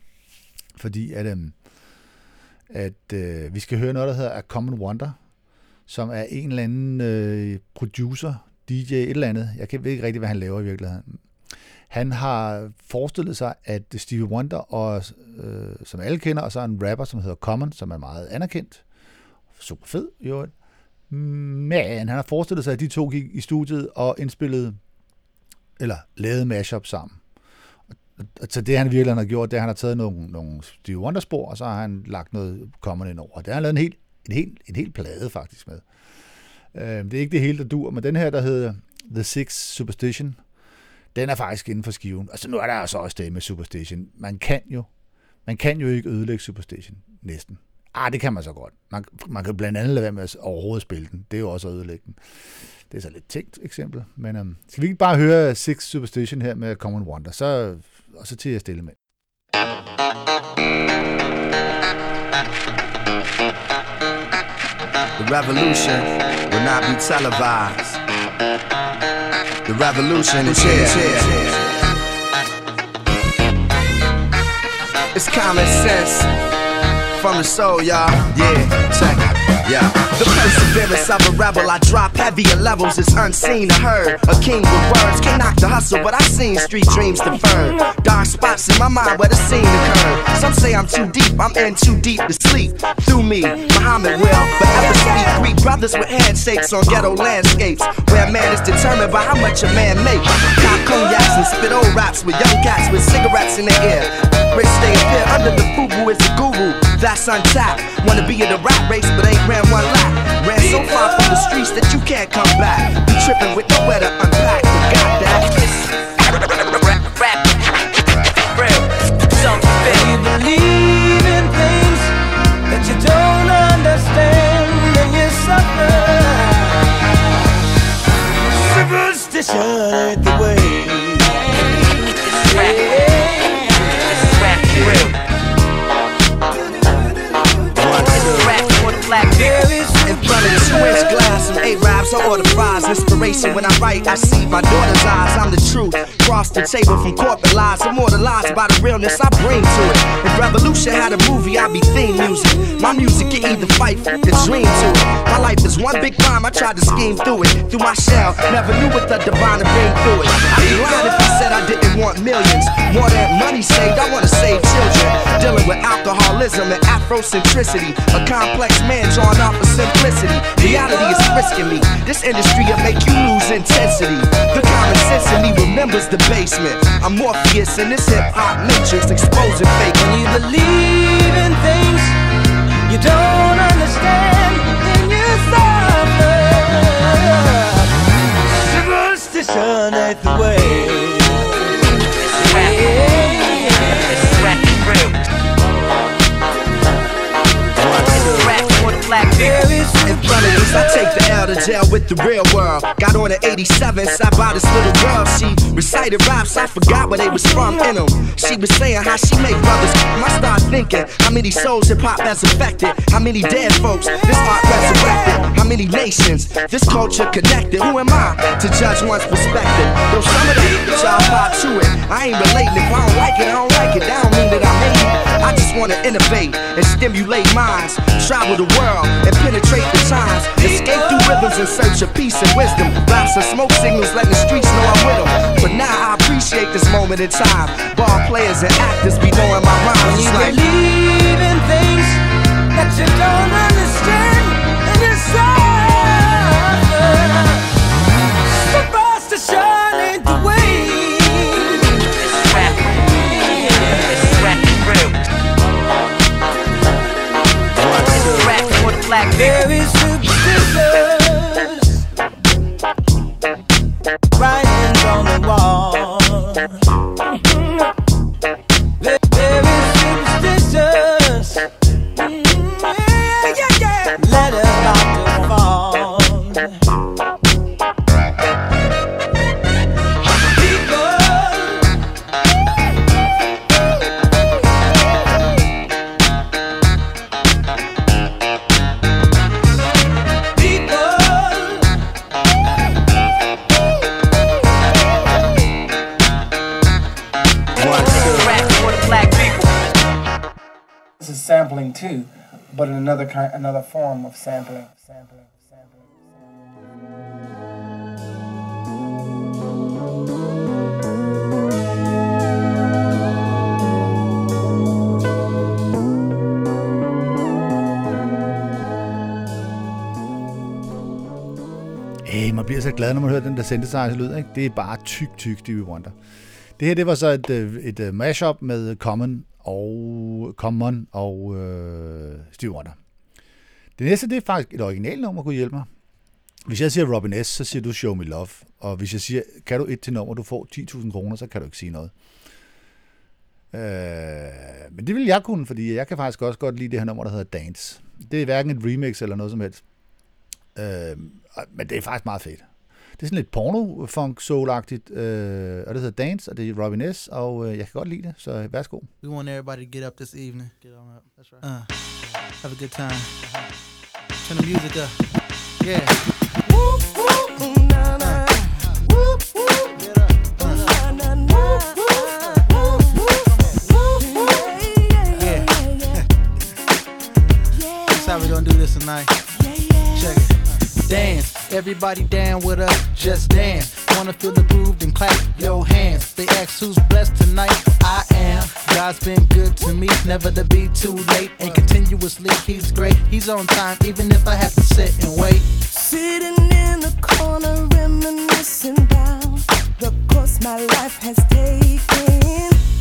fordi at, øhm, at øh, vi skal høre noget, der hedder A Common Wonder, som er en eller anden øh, producer, DJ, et eller andet. Jeg kan- ved ikke rigtig, hvad han laver i virkeligheden. Han har forestillet sig, at Stevie Wonder, og, øh, som alle kender, og så er en rapper, som hedder Common, som er meget anerkendt, super fed i øvrigt. Men han har forestillet sig, at de to gik i studiet og indspillede, eller lavede mashup sammen. Så det han virkelig har gjort, det er, at han har taget nogle, nogle Stevie Wonder-spor, og så har han lagt noget kommende ind over. Det har han lavet en helt, en helt, en helt plade faktisk med. Øh, det er ikke det hele, der dur, men den her, der hedder The Six Superstition, den er faktisk inden for skiven. Altså nu er der altså også det med Superstition. Man kan jo, man kan jo ikke ødelægge Superstition, næsten. Ah, det kan man så godt. Man, man kan blandt andet lade være med at overhovedet spille den. Det er jo også at ødelægge den. Det er så lidt tænkt eksempel. Men øhm, skal vi ikke bare høre Six Superstition her med Common Wonder, så, og så til at stille med. The revolution will not be televised. The revolution is here. It's common sense from the soul, y'all. Yeah, check. Yeah. The perseverance of a rebel, I drop heavier levels, it's unseen or heard. A king with words can knock the hustle, but I've seen street dreams deferred. Dark spots in my mind where the scene occurred. Some say I'm too deep, I'm in too deep to sleep. Through me, Muhammad will forever speak. Greet brothers with handshakes on ghetto landscapes, where a man is determined by how much a man makes. Cop cognacs and spit old raps with young cats with cigarettes in their ear. Rich stay appear under the fubu is the guru. That's untapped. Wanna be in the rat race, but ain't ran one lap. Ran so far from the streets that you can't come back. Be tripping with nowhere to unpack. Forgot believe in things that you don't understand and you suffer. Ain't the way. In front two inch glass, some A-Rabs, I order fries. Inspiration when I write, I see my daughter's eyes. I'm the truth. Cross the table from corporate lies, immortalized by the realness I bring to it. If Revolution had a movie, I'd be theme music. My music can either fight for the dream to it. My life is one big crime, I tried to scheme through it. Through my shell, never knew what the divine to bring through it. I'd be lying if I said I didn't want millions. More than money saved, I wanna save children. Dealing with alcoholism and Afrocentricity. A complex man drawn off of simplicity. Reality is frisking me. This industry will make you lose intensity. The common sense in me remembers the basement. I'm Morpheus in this hip hop matrix, exposing fake. When you believe in things you don't understand, then you suffer. Superstition ain't the way. In front I take the L of jail with the real world. Got on at 87, sat by this little girl. She recited raps, I forgot where they was from in them. She was saying how she make brothers. I start thinking how many souls hip hop has affected. How many dead folks this art resurrected. How many nations this culture connected. Who am I to judge one's perspective? Though some of that y'all pop to it. I ain't relating. If I don't like it, I don't like it. That don't mean that I hate it. I just wanna innovate and stimulate minds. Travel the world and penetrate the times. Escape through rhythms in search of peace and wisdom. Smoke signals letting the streets know I'm with them. But now I appreciate this moment in time. Ball players and actors be knowing my rhymes. It's like, believe in things that you don't understand and you suffer. blackberries too, but in another kind, another form of sampling. Sampling. Sampling. Hey, man bliver så glad, når man hører den der synthesizer-lyd. Ikke? Det er bare tyk, tyk Stevie Wonder. Det her, det var så et, øh, et, et mashup med Common og Common og øh, Steve Wonder. Det næste, det er faktisk et originalnummer, kunne hjælpe mig. Hvis jeg siger Robin S., så siger du Show Me Love. Og hvis jeg siger, kan du et til nummer, du får 10.000 kroner, så kan du ikke sige noget. Øh, men det vil jeg kunne, fordi jeg kan faktisk også godt lide det her nummer, der hedder Dance. Det er hverken et remix eller noget som helst. Øh, men det er faktisk meget fedt. Det er sådan lidt porno-funk soul-agtigt, øh, og det hedder Dance, og det er Robin S., og øh, jeg kan godt lide det, så værsgo. We want everybody to get up this evening. Get on up. That's right. Uh, have a good time. Turn the music up. Yeah. Yeah. That's how we gonna do this tonight. Check it. Dance, everybody down with us, just dance. Wanna feel the groove, then clap your hands. They ask who's blessed tonight, I am. God's been good to me, never to be too late. And continuously, He's great. He's on time, even if I have to sit and wait. Sitting in the corner reminiscing the course my life has taken.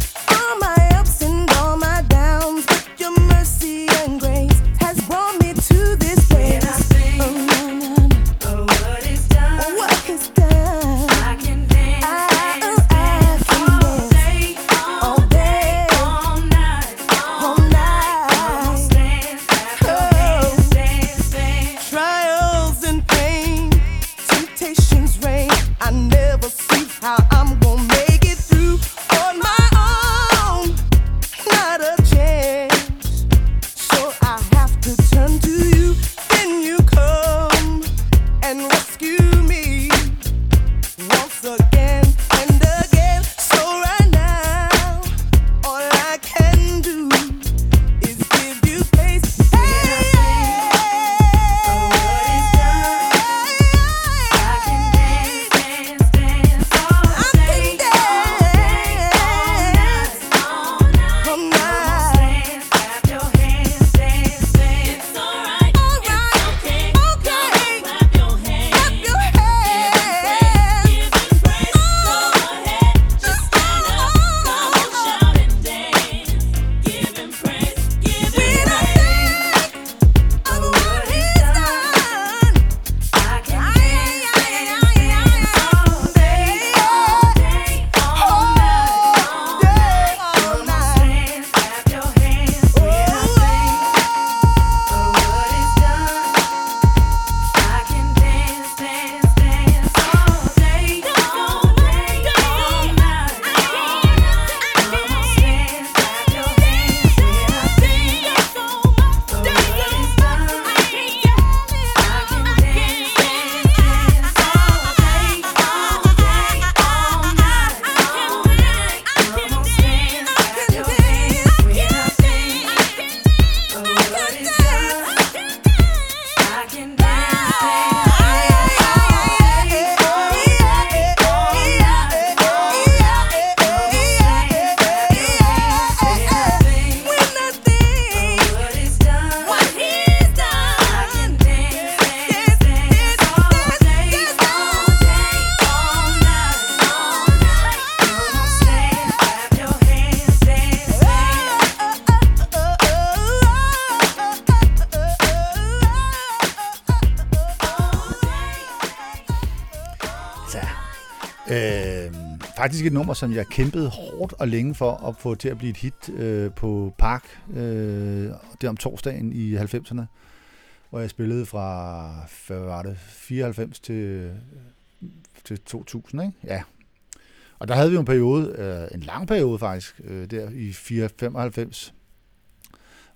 Faktisk et nummer, som jeg kæmpede hårdt og længe for at få til at blive et hit øh, på Park. Øh, det om torsdagen i 90'erne, hvor jeg spillede fra hvad var det, 94 til, øh, til 2000. Ikke? Ja. Og der havde vi en periode, øh, en lang periode faktisk, øh, der i 495,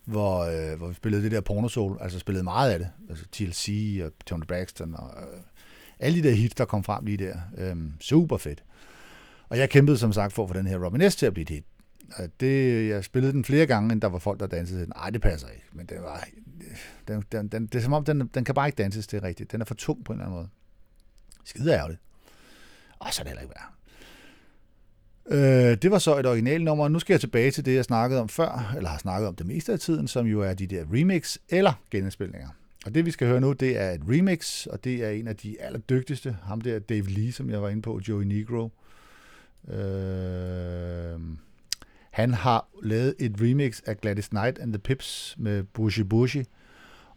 hvor, øh, hvor vi spillede det der pornosol, altså spillede meget af det, altså TLC og Tony Braxton og øh, alle de der hits, der kom frem lige der. Øh, super fedt. Og jeg kæmpede som sagt for at få den her Robin S. til at blive et hit. Det, jeg spillede den flere gange, end der var folk, der dansede den. Nej, det passer ikke. Men det var, den, den, den, det er som om, den, den kan bare ikke danses, til rigtigt. Den er for tung på en eller anden måde. Skide ærgerligt. Og så er det heller ikke værd. Øh, det var så et originalnummer. Nu skal jeg tilbage til det, jeg snakkede om før, eller har snakket om det meste af tiden, som jo er de der remix eller genindspilninger. Og det, vi skal høre nu, det er et remix, og det er en af de allerdygtigste. Ham der, Dave Lee, som jeg var inde på, Joey Negro. Øh, han har lavet et remix af Gladys Knight and the Pips med Bushy Bushy.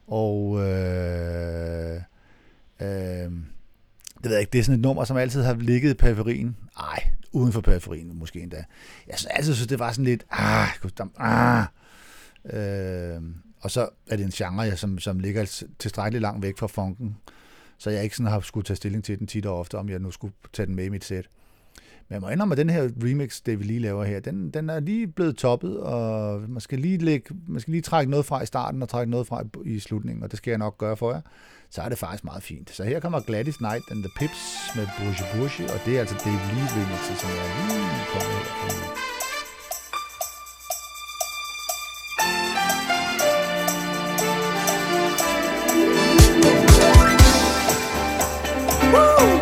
Og øh, øh, det ved jeg ikke, det er sådan et nummer, som altid har ligget i periferien. Ej, uden for periferien måske endda. Jeg synes altid, synes, det var sådan lidt, ah, ah. Øh, og så er det en genre, jeg, som, som ligger tilstrækkeligt langt væk fra funken, så jeg ikke sådan har skulle tage stilling til den tit og ofte, om jeg nu skulle tage den med i mit sæt. Men jeg må indrømme, at den her remix, det vi lige laver her, den, den er lige blevet toppet, og man skal, lige lægge, man skal lige trække noget fra i starten og trække noget fra i, slutningen, og det skal jeg nok gøre for jer. Så er det faktisk meget fint. Så her kommer Gladys Knight and the Pips med Bushy Bushy, og det er altså det lige remixet, som jeg lige kommer her Woo!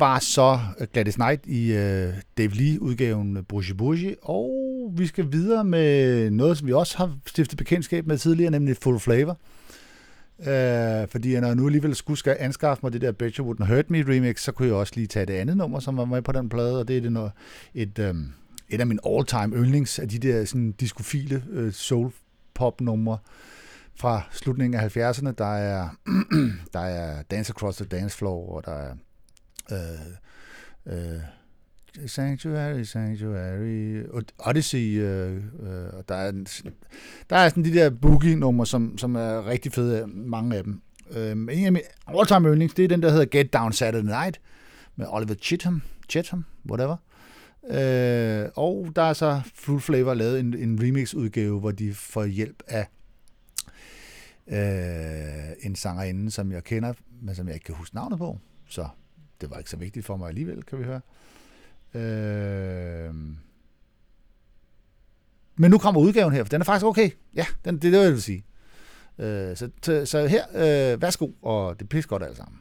Var så øh, Gladys Knight i øh, Dave Lee-udgaven Bougie Bougie, og vi skal videre med noget, som vi også har stiftet bekendtskab med tidligere, nemlig Full Flavor. Øh, fordi når jeg nu alligevel skulle skal anskaffe mig det der Bet Wouldn't Hurt Me remix, så kunne jeg også lige tage det andet nummer, som var med på den plade, og det er det noget, et, øh, et af mine all-time yndlings af de der sådan, diskofile øh, soul-pop-numre fra slutningen af 70'erne. Der er, der er Dance Across the Dance Floor, og der er øh, øh, Sanctuary, Sanctuary, Odyssey, øh, øh, og der er, der er sådan de der boogie-numre, som, som er rigtig fede, mange af dem. Øh, en af mine all-time yndlings, det er den, der hedder Get Down Saturday Night, med Oliver Chitham, Chitham, whatever. Øh, og der er så Full Flavor lavet en, en remix-udgave, hvor de får hjælp af øh, en sangerinde, som jeg kender, men som jeg ikke kan huske navnet på. Så det var ikke så vigtigt for mig alligevel, kan vi høre. Øh, men nu kommer udgaven her, for den er faktisk okay. Ja, den, det er det, jeg vil sige. Øh, så, så, så her, øh, værsgo, og det er godt alt sammen.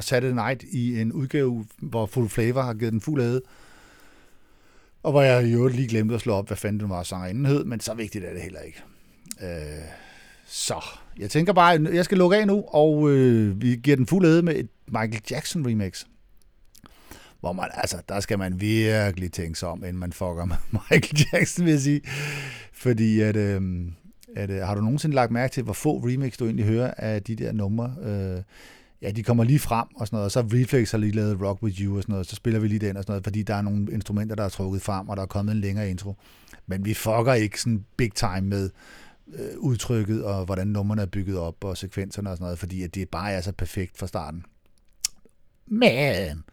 Get Saturday Night i en udgave, hvor Full Flavor har givet den fuld æde. Og hvor jeg jo lige glemte at slå op, hvad fanden den var sangerinden hed, men så vigtigt er det heller ikke. Øh, så, jeg tænker bare, jeg skal lukke af nu, og øh, vi giver den fuld æde med et Michael Jackson remix. Hvor man, altså, der skal man virkelig tænke sig om, inden man fucker med Michael Jackson, vil jeg sige. Fordi at, øh, at, øh, har du nogensinde lagt mærke til, hvor få remix du egentlig hører af de der numre? Øh, ja, de kommer lige frem og sådan noget, og så Reflex har lige lavet Rock With You og sådan noget, så spiller vi lige den og sådan noget, fordi der er nogle instrumenter, der er trukket frem, og der er kommet en længere intro. Men vi fucker ikke sådan big time med øh, udtrykket, og hvordan nummerne er bygget op, og sekvenserne og sådan noget, fordi at det bare er så perfekt fra starten. Men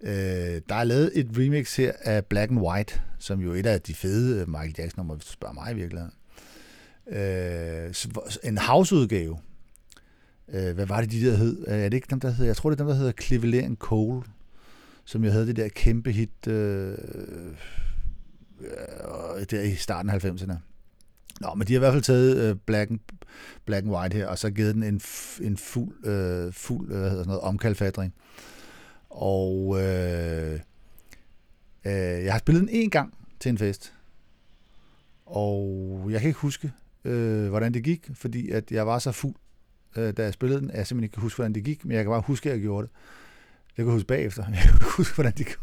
øh, der er lavet et remix her af Black and White, som jo er et af de fede øh, Michael Jackson-numre, hvis du spørger mig i virkeligheden. Øh, en house-udgave. Øh, hvad var det, de der hed? Øh, er det ikke dem, der hedder? Jeg tror, det er dem, der hedder Cleveland Cole, som jeg havde det der kæmpe hit øh, øh, der i starten af 90'erne. Nå, men de har i hvert fald taget øh, Black, and, Black and White her, og så givet den en, en fuld, øh, fuld øh, hvad hedder sådan noget, omkalfatring. Og øh, øh, jeg har spillet den en gang til en fest. Og jeg kan ikke huske, øh, hvordan det gik, fordi at jeg var så fuld, øh, da jeg spillede den, jeg simpelthen ikke kan huske, hvordan det gik, men jeg kan bare huske, at jeg gjorde det. Jeg kan huske bagefter. Jeg kan huske, hvordan det gik.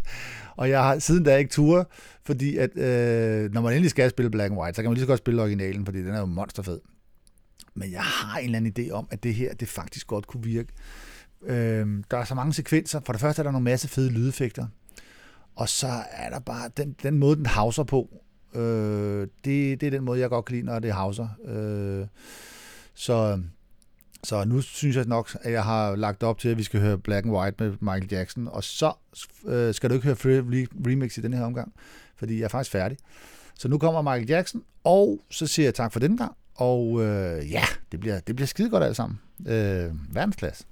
Og jeg har siden da ikke ture, fordi at, øh, når man endelig skal spille Black and White, så kan man lige så godt spille originalen, fordi den er jo monsterfed. Men jeg har en eller anden idé om, at det her, det faktisk godt kunne virke. Øh, der er så mange sekvenser. For det første er der nogle masse fede lydeffekter. Og så er der bare den, den måde, den hauser på. Øh, det, det er den måde, jeg godt kan lide, når det hauser. Øh, så, så nu synes jeg nok, at jeg har lagt op til, at vi skal høre Black and White med Michael Jackson. Og så øh, skal du ikke høre Free Remix i den her omgang, fordi jeg er faktisk færdig. Så nu kommer Michael Jackson, og så siger jeg tak for den gang. Og øh, ja, det bliver, det bliver skide godt alt sammen. Øh, verdensklasse.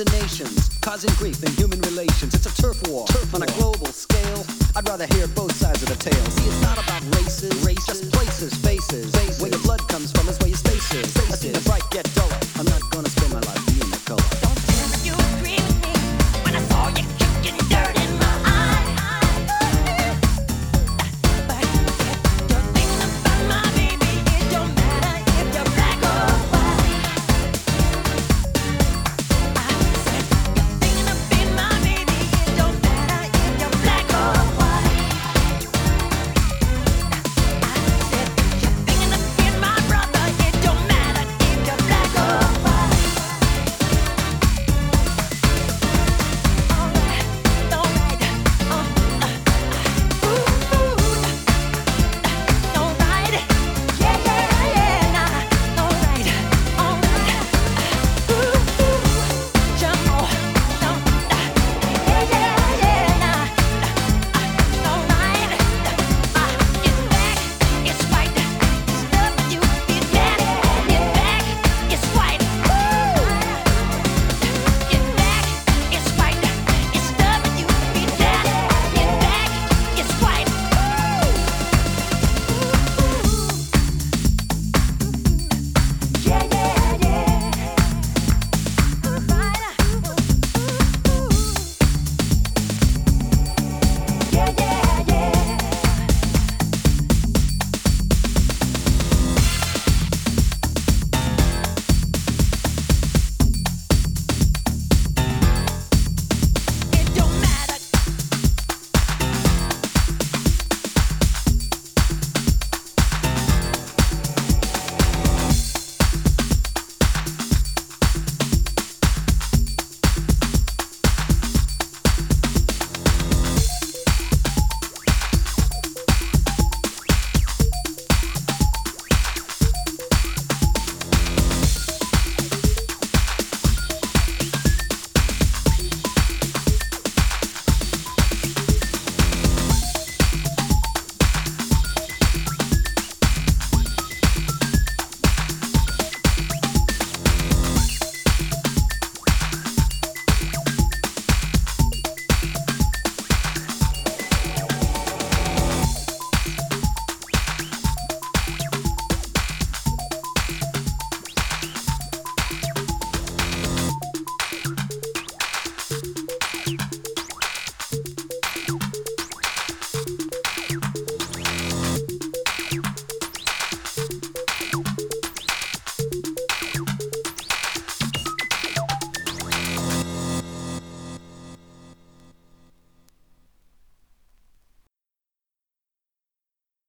And nations causing grief in human relations. It's a